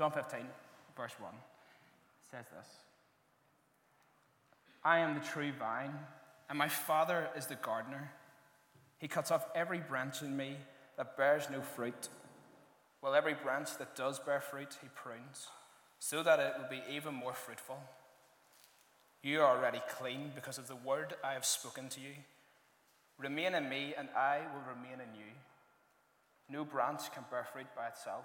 John 15, verse 1 says this I am the true vine, and my Father is the gardener. He cuts off every branch in me that bears no fruit, while every branch that does bear fruit, he prunes, so that it will be even more fruitful. You are already clean because of the word I have spoken to you. Remain in me, and I will remain in you. No branch can bear fruit by itself,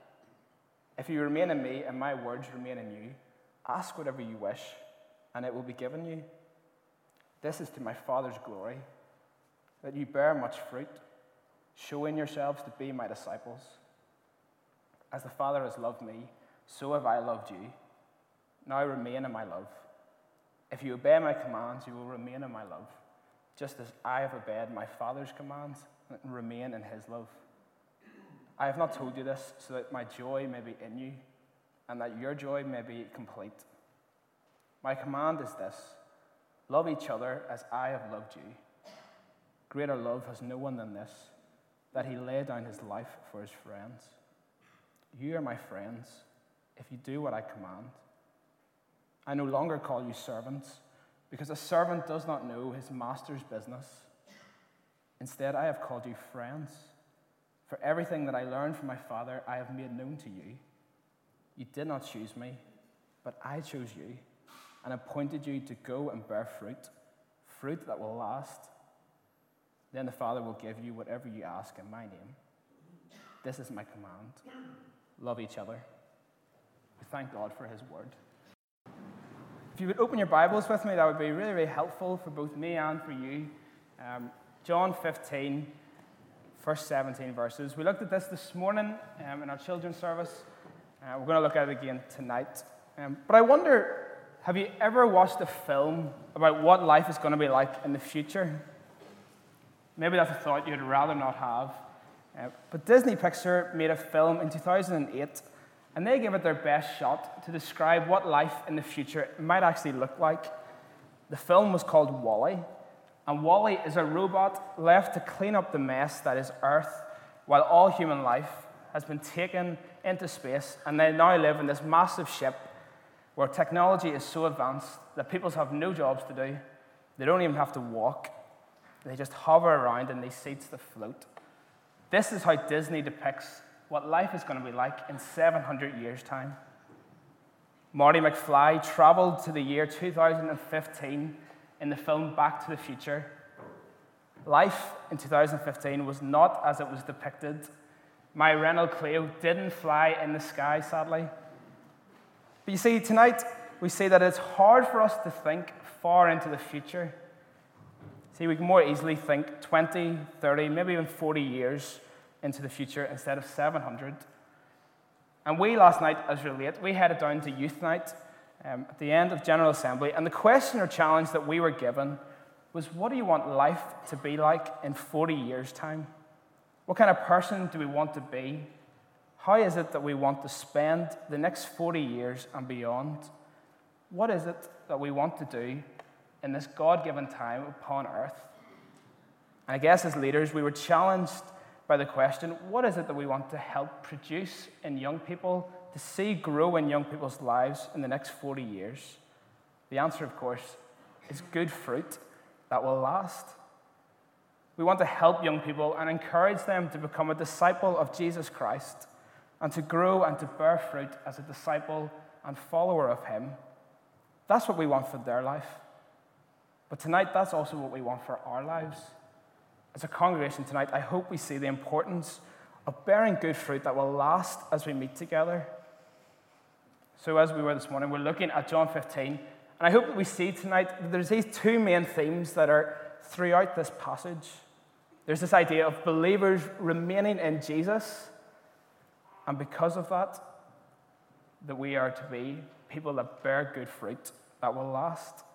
If you remain in me and my words remain in you, ask whatever you wish, and it will be given you. This is to my Father's glory, that you bear much fruit, showing yourselves to be my disciples. As the Father has loved me, so have I loved you. Now remain in my love. If you obey my commands, you will remain in my love, just as I have obeyed my Father's commands and remain in his love. I have not told you this so that my joy may be in you and that your joy may be complete. My command is this love each other as I have loved you. Greater love has no one than this, that he lay down his life for his friends. You are my friends if you do what I command. I no longer call you servants, because a servant does not know his master's business. Instead, I have called you friends. For everything that I learned from my Father, I have made known to you. You did not choose me, but I chose you and appointed you to go and bear fruit, fruit that will last. Then the Father will give you whatever you ask in my name. This is my command love each other. We thank God for his word. If you would open your Bibles with me, that would be really, really helpful for both me and for you. Um, John 15, first 17 verses. We looked at this this morning um, in our children's service. Uh, we're going to look at it again tonight. Um, but I wonder have you ever watched a film about what life is going to be like in the future? Maybe that's a thought you'd rather not have. Uh, but Disney Pixar made a film in 2008 and they gave it their best shot to describe what life in the future might actually look like. The film was called WALL-E, and WALL-E is a robot left to clean up the mess that is Earth while all human life has been taken into space, and they now live in this massive ship where technology is so advanced that people have no jobs to do. They don't even have to walk. They just hover around in these seats that float. This is how Disney depicts what life is going to be like in 700 years' time. Marty McFly traveled to the year 2015 in the film Back to the Future. Life in 2015 was not as it was depicted. My Renault Clio didn't fly in the sky, sadly. But you see, tonight we see that it's hard for us to think far into the future. See, we can more easily think 20, 30, maybe even 40 years into the future instead of 700. And we last night, as Relate, we headed down to youth night um, at the end of General Assembly. And the question or challenge that we were given was what do you want life to be like in 40 years' time? What kind of person do we want to be? How is it that we want to spend the next 40 years and beyond? What is it that we want to do in this God given time upon earth? And I guess as leaders, we were challenged by the question what is it that we want to help produce in young people, to see grow in young people's lives in the next 40 years? The answer, of course, is good fruit that will last. We want to help young people and encourage them to become a disciple of Jesus Christ and to grow and to bear fruit as a disciple and follower of Him. That's what we want for their life. But tonight, that's also what we want for our lives as a congregation tonight, I hope we see the importance of bearing good fruit that will last as we meet together. So, as we were this morning, we're looking at John 15, and I hope that we see tonight that there's these two main themes that are throughout this passage. There's this idea of believers remaining in Jesus, and because of that, that we are to be people that bear good fruit that will last.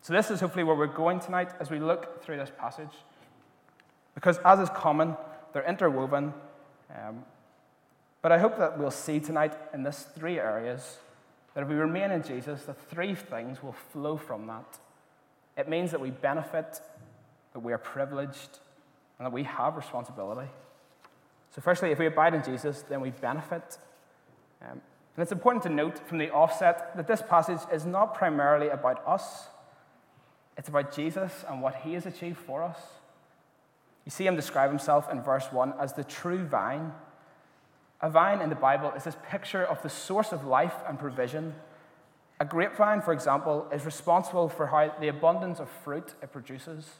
So, this is hopefully where we're going tonight as we look through this passage. Because, as is common, they're interwoven. Um, but I hope that we'll see tonight in these three areas that if we remain in Jesus, the three things will flow from that. It means that we benefit, that we are privileged, and that we have responsibility. So, firstly, if we abide in Jesus, then we benefit. Um, and it's important to note from the offset that this passage is not primarily about us, it's about Jesus and what he has achieved for us. You see him describe himself in verse 1 as the true vine. A vine in the Bible is this picture of the source of life and provision. A grapevine, for example, is responsible for how the abundance of fruit it produces.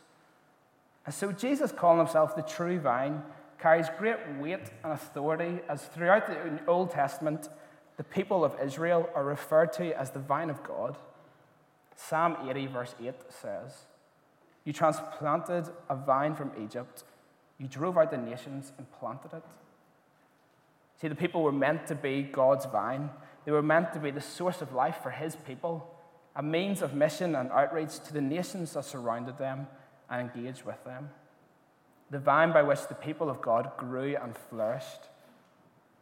And so Jesus calling himself the true vine carries great weight and authority as throughout the Old Testament, the people of Israel are referred to as the vine of God. Psalm 80, verse 8 says, You transplanted a vine from Egypt, you drove out the nations and planted it. See, the people were meant to be God's vine, they were meant to be the source of life for His people, a means of mission and outreach to the nations that surrounded them and engaged with them the vine by which the people of God grew and flourished.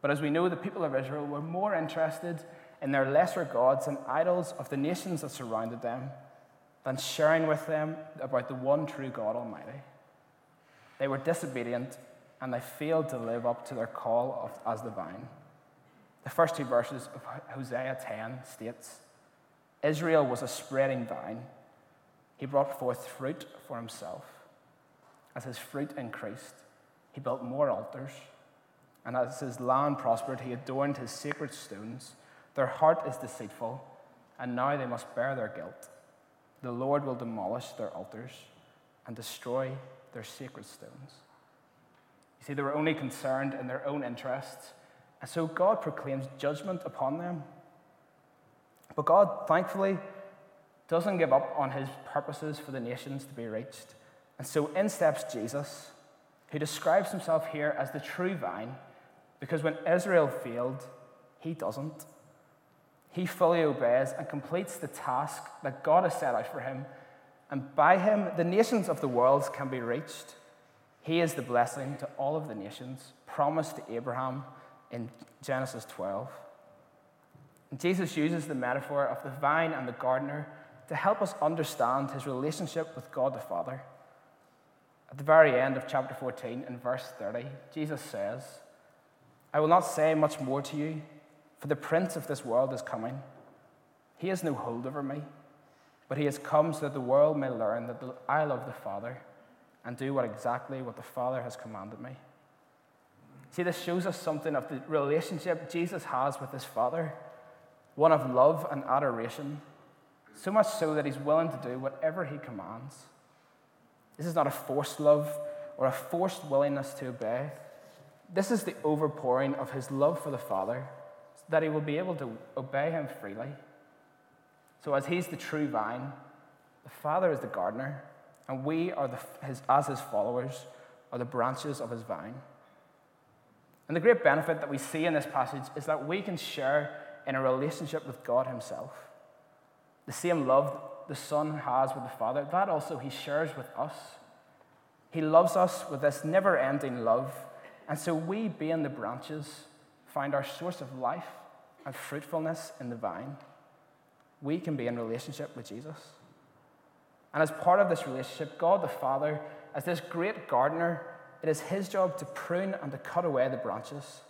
But as we know, the people of Israel were more interested in their lesser gods and idols of the nations that surrounded them than sharing with them about the one true God Almighty. They were disobedient and they failed to live up to their call of, as the vine. The first two verses of Hosea 10 states Israel was a spreading vine. He brought forth fruit for himself. As his fruit increased, he built more altars. And as his land prospered, he adorned his sacred stones. Their heart is deceitful, and now they must bear their guilt. The Lord will demolish their altars and destroy their sacred stones. You see, they were only concerned in their own interests, and so God proclaims judgment upon them. But God, thankfully, doesn't give up on his purposes for the nations to be reached. And so in steps Jesus, who describes himself here as the true vine, because when Israel failed, he doesn't. He fully obeys and completes the task that God has set out for him, and by him, the nations of the world can be reached. He is the blessing to all of the nations promised to Abraham in Genesis 12. And Jesus uses the metaphor of the vine and the gardener to help us understand his relationship with God the Father. At the very end of chapter 14, in verse 30, Jesus says, I will not say much more to you, for the prince of this world is coming. He has no hold over me, but he has come so that the world may learn that I love the Father and do what exactly what the Father has commanded me. See, this shows us something of the relationship Jesus has with his Father, one of love and adoration, so much so that he's willing to do whatever he commands. This is not a forced love or a forced willingness to obey. This is the overpouring of his love for the Father, so that he will be able to obey him freely. So, as he's the true vine, the Father is the gardener, and we are the, his, as his followers are the branches of his vine. And the great benefit that we see in this passage is that we can share in a relationship with God himself. The same love the Son has with the Father, that also He shares with us. He loves us with this never ending love. And so we, being the branches, find our source of life and fruitfulness in the vine. We can be in relationship with Jesus. And as part of this relationship, God the Father, as this great gardener, it is His job to prune and to cut away the branches.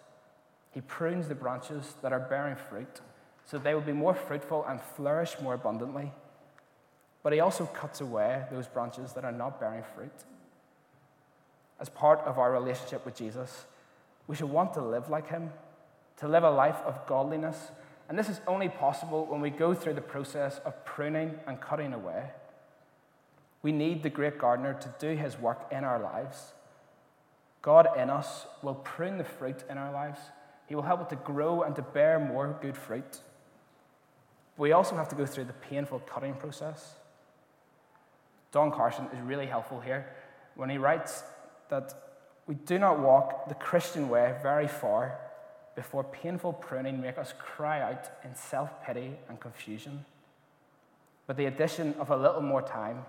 He prunes the branches that are bearing fruit so they will be more fruitful and flourish more abundantly. But he also cuts away those branches that are not bearing fruit. As part of our relationship with Jesus, we should want to live like him, to live a life of godliness. And this is only possible when we go through the process of pruning and cutting away. We need the great gardener to do his work in our lives. God in us will prune the fruit in our lives. He will help it to grow and to bear more good fruit. But We also have to go through the painful cutting process. Don Carson is really helpful here when he writes that we do not walk the Christian way very far before painful pruning make us cry out in self pity and confusion. But the addition of a little more time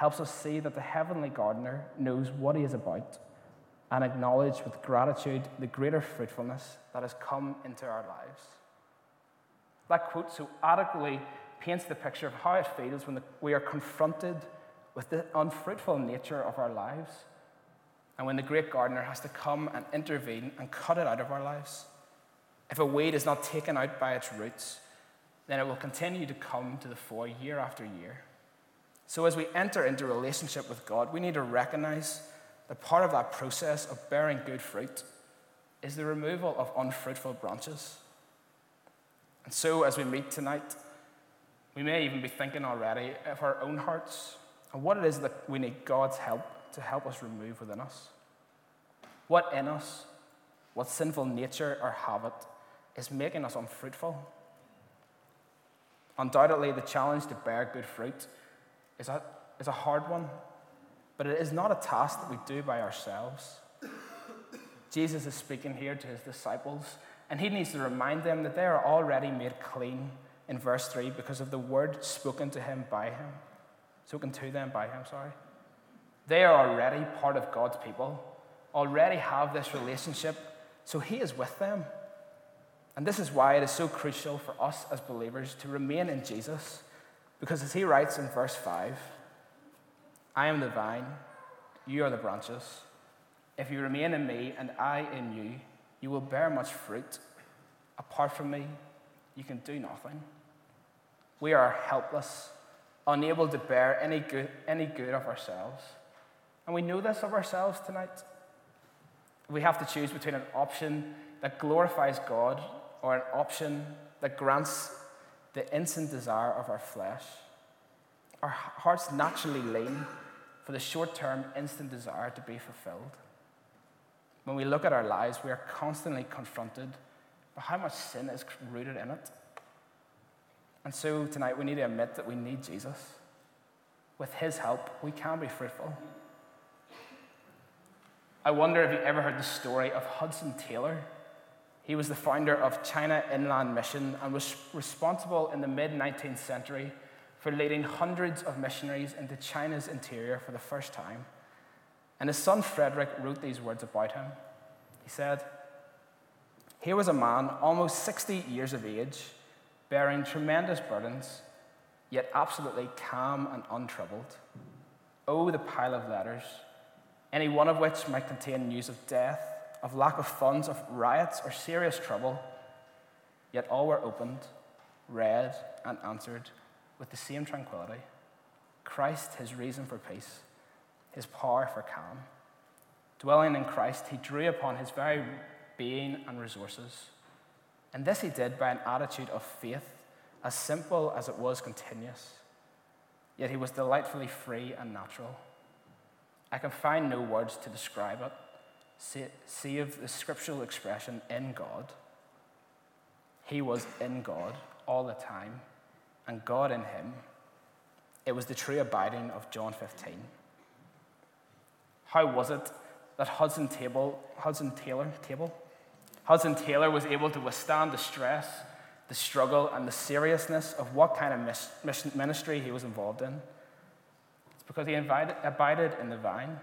helps us see that the heavenly gardener knows what he is about and acknowledge with gratitude the greater fruitfulness that has come into our lives. That quote so adequately paints the picture of how it feels when we are confronted with the unfruitful nature of our lives and when the great gardener has to come and intervene and cut it out of our lives. If a weed is not taken out by its roots, then it will continue to come to the fore year after year. So, as we enter into relationship with God, we need to recognize that part of that process of bearing good fruit is the removal of unfruitful branches. And so, as we meet tonight, we may even be thinking already of our own hearts and what it is that we need God's help to help us remove within us. What in us, what sinful nature or habit is making us unfruitful? Undoubtedly, the challenge to bear good fruit is a, is a hard one, but it is not a task that we do by ourselves. Jesus is speaking here to his disciples, and he needs to remind them that they are already made clean in verse 3 because of the word spoken to him by him. Spoken to them by him, sorry. They are already part of God's people, already have this relationship, so he is with them. And this is why it is so crucial for us as believers to remain in Jesus, because as he writes in verse 5, I am the vine, you are the branches. If you remain in me and I in you, you will bear much fruit. Apart from me, you can do nothing. We are helpless, unable to bear any good, any good of ourselves. And we know this of ourselves tonight. We have to choose between an option that glorifies God or an option that grants the instant desire of our flesh. Our hearts naturally lean for the short term, instant desire to be fulfilled. When we look at our lives, we are constantly confronted by how much sin is rooted in it. And so tonight we need to admit that we need Jesus. With his help, we can be fruitful. I wonder if you ever heard the story of Hudson Taylor. He was the founder of China Inland Mission and was responsible in the mid 19th century for leading hundreds of missionaries into China's interior for the first time. And his son Frederick wrote these words about him. He said, Here was a man almost 60 years of age, bearing tremendous burdens, yet absolutely calm and untroubled. Oh, the pile of letters, any one of which might contain news of death of lack of funds, of riots, or serious trouble, yet all were opened, read, and answered with the same tranquility Christ, his reason for peace, his power for calm. Dwelling in Christ, he drew upon his very being and resources. And this he did by an attitude of faith, as simple as it was continuous. Yet he was delightfully free and natural. I can find no words to describe it save the scriptural expression in God. He was in God all the time, and God in him. It was the true abiding of John 15. How was it that Hudson, Table, Hudson Taylor, Table, Hudson Taylor was able to withstand the stress, the struggle, and the seriousness of what kind of mission, ministry he was involved in? It's because he invited, abided in the vine.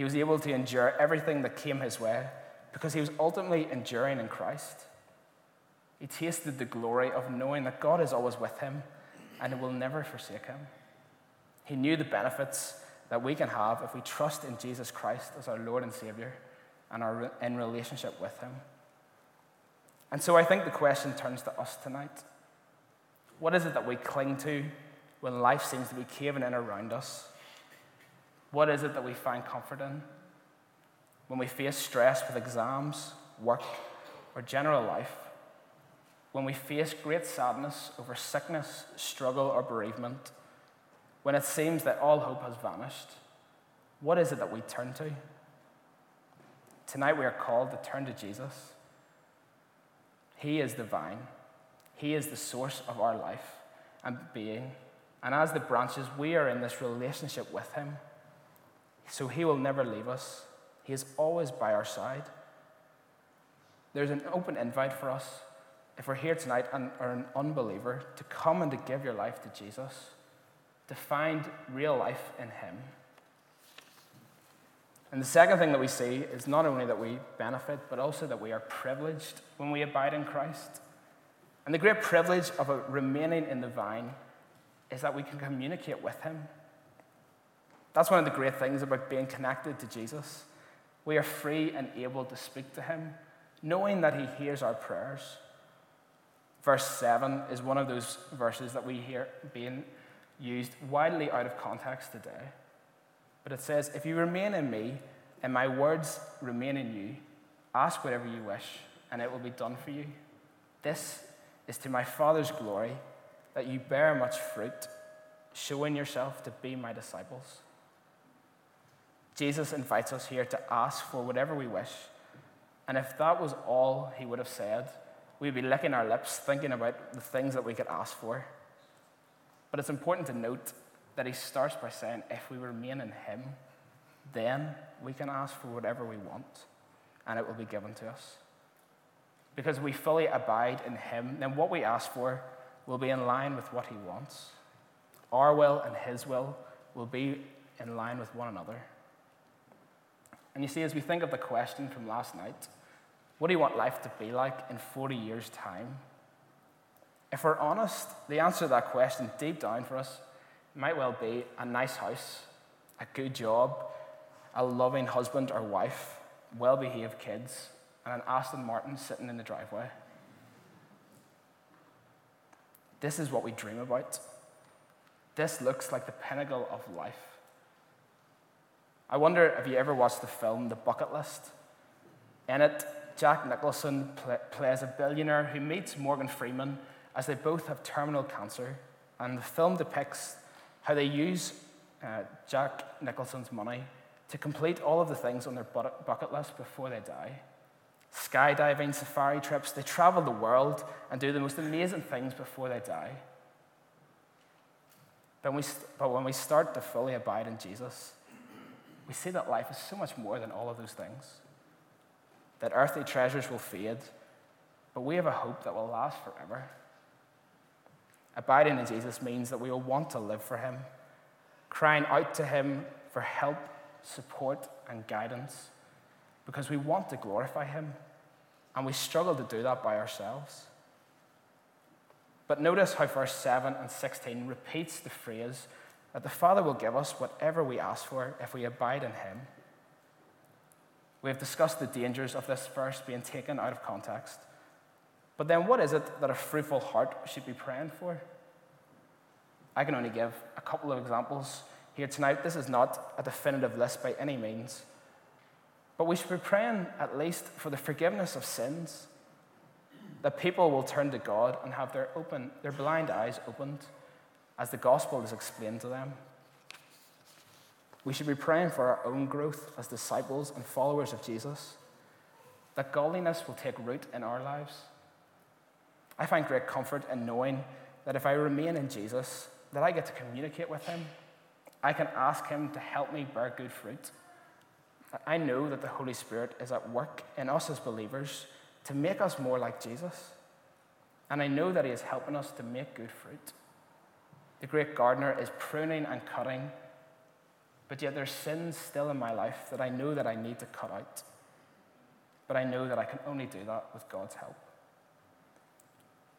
He was able to endure everything that came his way because he was ultimately enduring in Christ. He tasted the glory of knowing that God is always with him and will never forsake him. He knew the benefits that we can have if we trust in Jesus Christ as our Lord and Savior and are in relationship with him. And so I think the question turns to us tonight. What is it that we cling to when life seems to be caving in around us? What is it that we find comfort in? When we face stress with exams, work, or general life, when we face great sadness over sickness, struggle, or bereavement, when it seems that all hope has vanished, what is it that we turn to? Tonight we are called to turn to Jesus. He is the vine, He is the source of our life and being. And as the branches, we are in this relationship with Him. So he will never leave us, he is always by our side. There's an open invite for us, if we're here tonight and are an unbeliever, to come and to give your life to Jesus, to find real life in Him. And the second thing that we see is not only that we benefit, but also that we are privileged when we abide in Christ. And the great privilege of remaining in the vine is that we can communicate with Him. That's one of the great things about being connected to Jesus. We are free and able to speak to Him, knowing that He hears our prayers. Verse 7 is one of those verses that we hear being used widely out of context today. But it says, If you remain in me and my words remain in you, ask whatever you wish, and it will be done for you. This is to my Father's glory that you bear much fruit, showing yourself to be my disciples. Jesus invites us here to ask for whatever we wish. And if that was all he would have said, we'd be licking our lips thinking about the things that we could ask for. But it's important to note that he starts by saying, if we remain in him, then we can ask for whatever we want, and it will be given to us. Because we fully abide in him, then what we ask for will be in line with what he wants. Our will and his will will be in line with one another. And you see, as we think of the question from last night, what do you want life to be like in 40 years' time? If we're honest, the answer to that question deep down for us might well be a nice house, a good job, a loving husband or wife, well behaved kids, and an Aston Martin sitting in the driveway. This is what we dream about. This looks like the pinnacle of life. I wonder if you ever watched the film The Bucket List. In it, Jack Nicholson pl- plays a billionaire who meets Morgan Freeman as they both have terminal cancer, and the film depicts how they use uh, Jack Nicholson's money to complete all of the things on their bucket list before they die. Skydiving, safari trips, they travel the world and do the most amazing things before they die. But when we, but when we start to fully abide in Jesus, we see that life is so much more than all of those things. That earthly treasures will fade, but we have a hope that will last forever. Abiding in Jesus means that we will want to live for Him, crying out to Him for help, support, and guidance, because we want to glorify Him, and we struggle to do that by ourselves. But notice how verse 7 and 16 repeats the phrase that the Father will give us whatever we ask for if we abide in Him. We have discussed the dangers of this verse being taken out of context. But then, what is it that a fruitful heart should be praying for? I can only give a couple of examples here tonight. This is not a definitive list by any means. But we should be praying at least for the forgiveness of sins, that people will turn to God and have their, open, their blind eyes opened as the gospel is explained to them. We should be praying for our own growth as disciples and followers of Jesus, that godliness will take root in our lives. I find great comfort in knowing that if I remain in Jesus, that I get to communicate with him. I can ask him to help me bear good fruit. I know that the Holy Spirit is at work in us as believers to make us more like Jesus. And I know that he is helping us to make good fruit. The great gardener is pruning and cutting, but yet there's sins still in my life that I know that I need to cut out. But I know that I can only do that with God's help.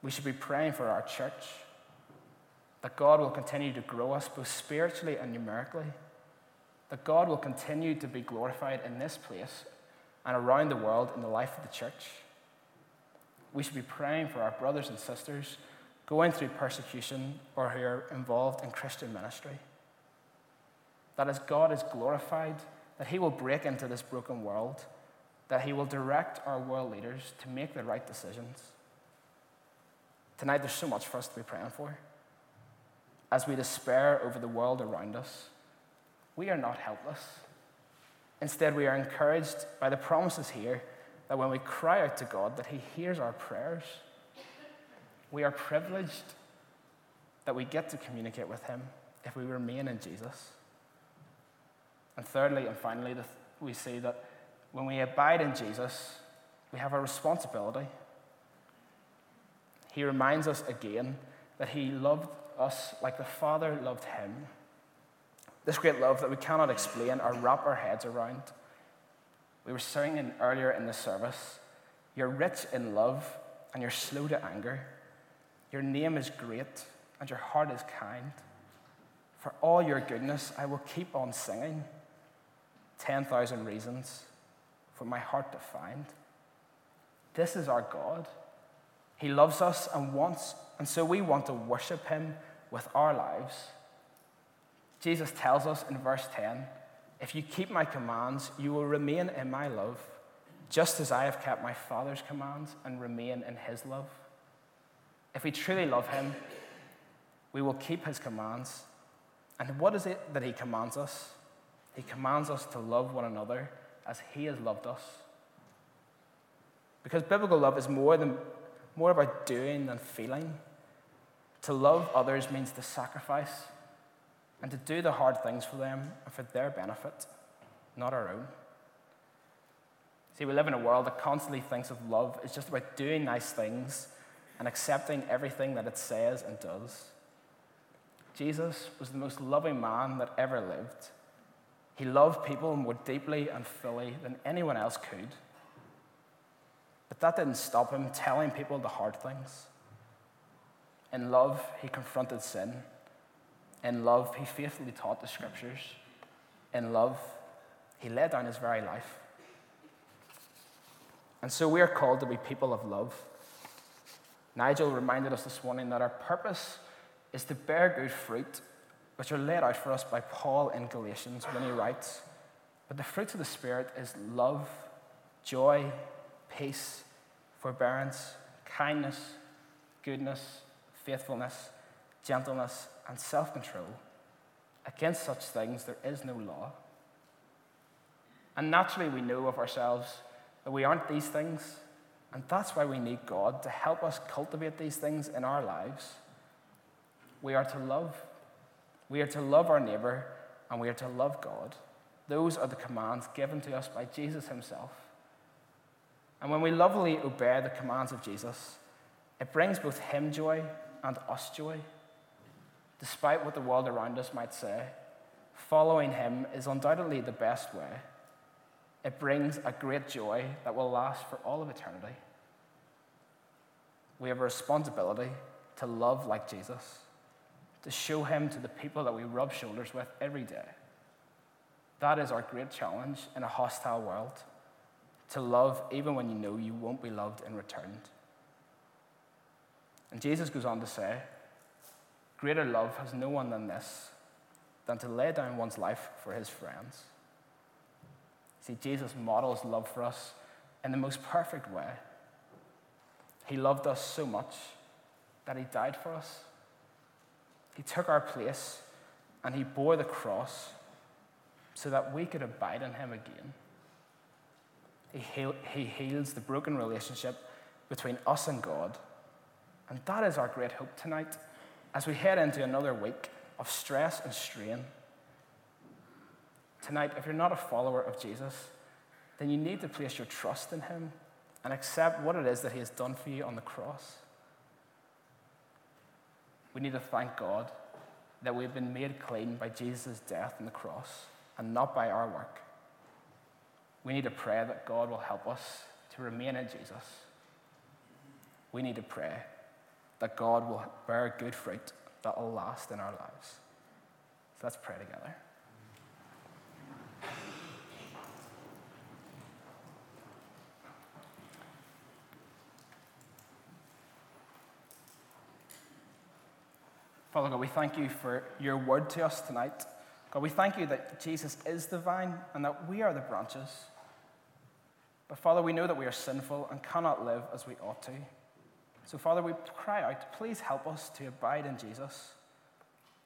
We should be praying for our church, that God will continue to grow us both spiritually and numerically, that God will continue to be glorified in this place and around the world in the life of the church. We should be praying for our brothers and sisters going through persecution or who are involved in Christian ministry. That as God is glorified, that He will break into this broken world, that He will direct our world leaders to make the right decisions. Tonight, there's so much for us to be praying for. As we despair over the world around us, we are not helpless. Instead, we are encouraged by the promises here that when we cry out to God, that He hears our prayers we are privileged that we get to communicate with Him if we remain in Jesus. And thirdly and finally, we see that when we abide in Jesus, we have a responsibility. He reminds us again that He loved us like the Father loved Him. This great love that we cannot explain or wrap our heads around. We were singing earlier in the service You're rich in love and you're slow to anger. Your name is great and your heart is kind. For all your goodness, I will keep on singing. 10,000 reasons for my heart to find. This is our God. He loves us and wants, and so we want to worship Him with our lives. Jesus tells us in verse 10 If you keep my commands, you will remain in my love, just as I have kept my Father's commands and remain in His love. If we truly love Him, we will keep His commands. And what is it that He commands us? He commands us to love one another as He has loved us. Because biblical love is more, than, more about doing than feeling. To love others means to sacrifice and to do the hard things for them and for their benefit, not our own. See, we live in a world that constantly thinks of love as just about doing nice things and accepting everything that it says and does. Jesus was the most loving man that ever lived. He loved people more deeply and fully than anyone else could. But that didn't stop him telling people the hard things. In love, he confronted sin. In love, he faithfully taught the scriptures. In love, he laid down his very life. And so we are called to be people of love. Nigel reminded us this morning that our purpose is to bear good fruit, which are laid out for us by Paul in Galatians when he writes, But the fruits of the Spirit is love, joy, peace, forbearance, kindness, goodness, faithfulness, gentleness, and self control. Against such things there is no law. And naturally, we know of ourselves that we aren't these things, and that's why we need God to help us cultivate these things in our lives. We are to love. We are to love our neighbor, and we are to love God. Those are the commands given to us by Jesus himself. And when we lovingly obey the commands of Jesus, it brings both him joy and us joy. Despite what the world around us might say, following him is undoubtedly the best way. It brings a great joy that will last for all of eternity. We have a responsibility to love like Jesus, to show him to the people that we rub shoulders with every day. That is our great challenge in a hostile world to love even when you know you won't be loved in return. And Jesus goes on to say, Greater love has no one than this, than to lay down one's life for his friends. See, Jesus models love for us in the most perfect way. He loved us so much that he died for us. He took our place and he bore the cross so that we could abide in him again. He, heal, he heals the broken relationship between us and God. And that is our great hope tonight as we head into another week of stress and strain. Tonight, if you're not a follower of Jesus, then you need to place your trust in him and accept what it is that he has done for you on the cross. We need to thank God that we've been made clean by Jesus' death on the cross and not by our work. We need to pray that God will help us to remain in Jesus. We need to pray that God will bear good fruit that will last in our lives. So let's pray together. Father God, we thank you for your word to us tonight. God, we thank you that Jesus is the vine and that we are the branches. But Father, we know that we are sinful and cannot live as we ought to. So, Father, we cry out, please help us to abide in Jesus.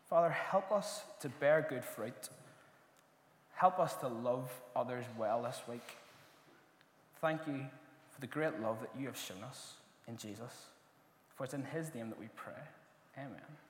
Father, help us to bear good fruit. Help us to love others well this week. Thank you for the great love that you have shown us in Jesus. For it's in his name that we pray. Amen.